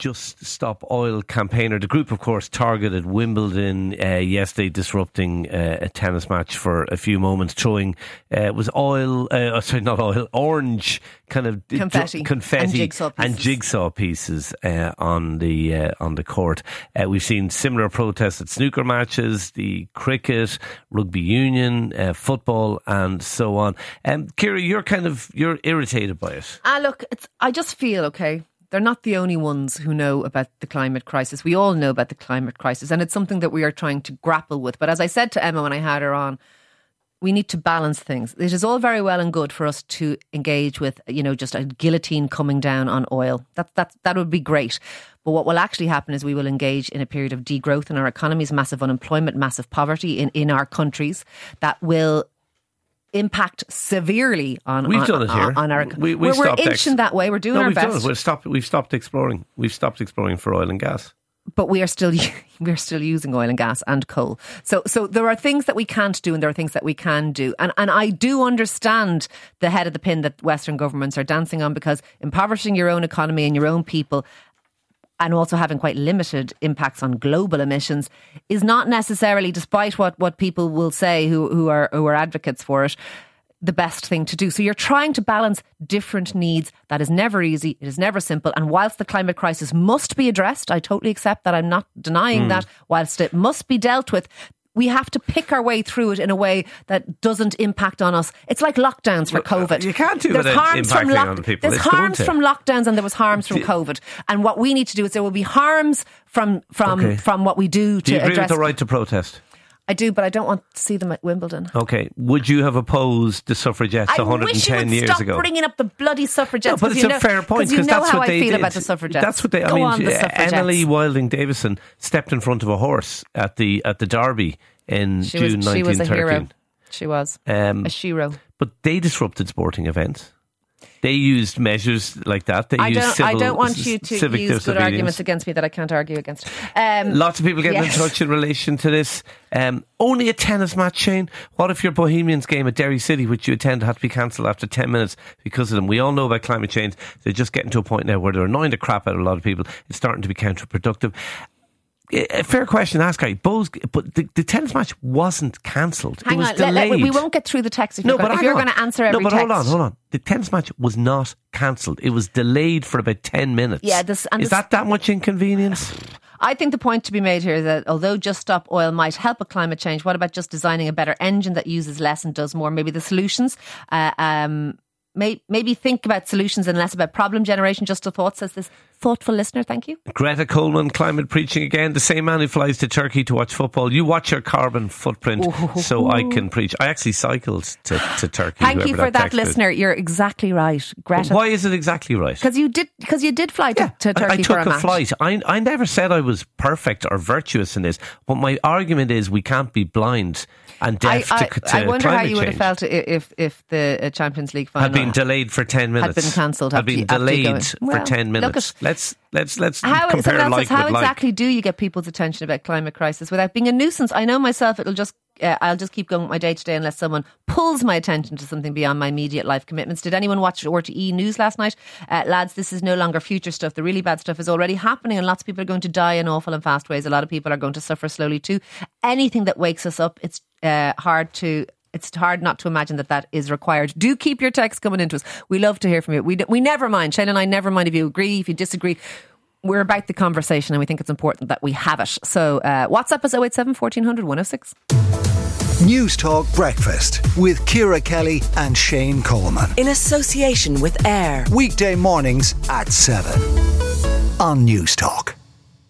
Just Stop Oil campaigner. The group, of course, targeted Wimbledon uh, yesterday, disrupting uh, a tennis match for a few moments, throwing uh, was oil, uh, oh, sorry, not oil, orange kind of confetti, confetti and jigsaw pieces, and jigsaw pieces uh, on the uh, on the court. we've seen similar protests at snooker matches, the cricket, rugby union, football, and so on. Um, Ciara, you're kind of you're irritated by it. Ah, look, it's I just feel okay they're not the only ones who know about the climate crisis. We all know about the climate crisis, and it's something that we are trying to grapple with. But as I said to Emma when I had her on, we need to balance things. It is all very well and good for us to engage with, you know, just a guillotine coming down on oil. That that that would be great. But what will actually happen is we will engage in a period of degrowth in our economies, massive unemployment, massive poverty in, in our countries that will impact severely on we've on, done it here. on our we, we're, we're inching ex- that way. We're doing no, our we've best. Done it. We've stopped. We've stopped exploring. We've stopped exploring for oil and gas. But we are still we are still using oil and gas and coal. So so there are things that we can't do and there are things that we can do. And and I do understand the head of the pin that Western governments are dancing on because impoverishing your own economy and your own people and also having quite limited impacts on global emissions is not necessarily, despite what, what people will say who, who are who are advocates for it, the best thing to do. So you're trying to balance different needs. That is never easy. It is never simple. And whilst the climate crisis must be addressed, I totally accept that. I'm not denying mm. that. Whilst it must be dealt with, we have to pick our way through it in a way that doesn't impact on us. It's like lockdowns for uh, COVID. You can't do there's it harms from lock- on people. There's it's harms from lockdowns and there was harms from COVID. And what we need to do is there will be harms from from okay. from what we do to do you agree address with the right to protest. I do, but I don't want to see them at Wimbledon. Okay. Would you have opposed the suffragettes I 110 years ago? Stop bringing up the bloody suffragettes. No, but it's a know, fair point because that's what they I feel did. about the suffragettes. That's what they. I Go mean, on, the Wilding Davison stepped in front of a horse at the at the Derby in she June was, 1913. She was a hero. She was um, a shero. But they disrupted sporting events. They used measures like that. They I used don't, civil, I don't want you to use good arguments against me that I can't argue against. Um, Lots of people getting yes. in touch in relation to this. Um, only a tennis match, Shane. What if your Bohemians game at Derry City, which you attend, had to be cancelled after 10 minutes because of them? We all know about climate change. They're just getting to a point now where they're annoying the crap out of a lot of people. It's starting to be counterproductive a fair question to ask, but the, the, tennis match wasn't cancelled. Hang it was on, delayed. Let, let, we won't get through the text if no, you're, but if you're going to answer every No, but text. hold on, hold on. The tennis match was not cancelled. It was delayed for about 10 minutes. Yeah, this, Is this, that that much inconvenience? I think the point to be made here is that although Just Stop Oil might help with climate change, what about just designing a better engine that uses less and does more? Maybe the solutions uh, um, may, maybe think about solutions and less about problem generation. Just a thought, says this thoughtful listener. Thank you. Greta Coleman, climate preaching again. The same man who flies to Turkey to watch football. You watch your carbon footprint Ooh. so I can preach. I actually cycled to, to Turkey. Thank you for that, that listener. You're exactly right, Greta. But why is it exactly right? Because you did. Because you did fly to, yeah, to Turkey I, I took a, a flight. I, I never said I was perfect or virtuous in this. But my argument is we can't be blind and deaf I, to, to I wonder how you change. would have felt if if the uh, Champions League final been delayed for ten minutes. Had been cancelled. Had been delayed for well, ten minutes. At, let's let's let's how, compare like how exactly like. do you get people's attention about climate crisis without being a nuisance? I know myself. It'll just uh, I'll just keep going with my day to day unless someone pulls my attention to something beyond my immediate life commitments. Did anyone watch RTE News last night? Uh, lads, this is no longer future stuff. The really bad stuff is already happening, and lots of people are going to die in awful and fast ways. A lot of people are going to suffer slowly too. Anything that wakes us up, it's uh, hard to it's hard not to imagine that that is required. Do keep your texts coming into us. We love to hear from you. We, we never mind. Shane and I never mind if you agree, if you disagree. We're about the conversation and we think it's important that we have it. So uh, WhatsApp us 087 1400 106. News Talk Breakfast with Ciara Kelly and Shane Coleman. In association with AIR. Weekday mornings at 7 on News Talk.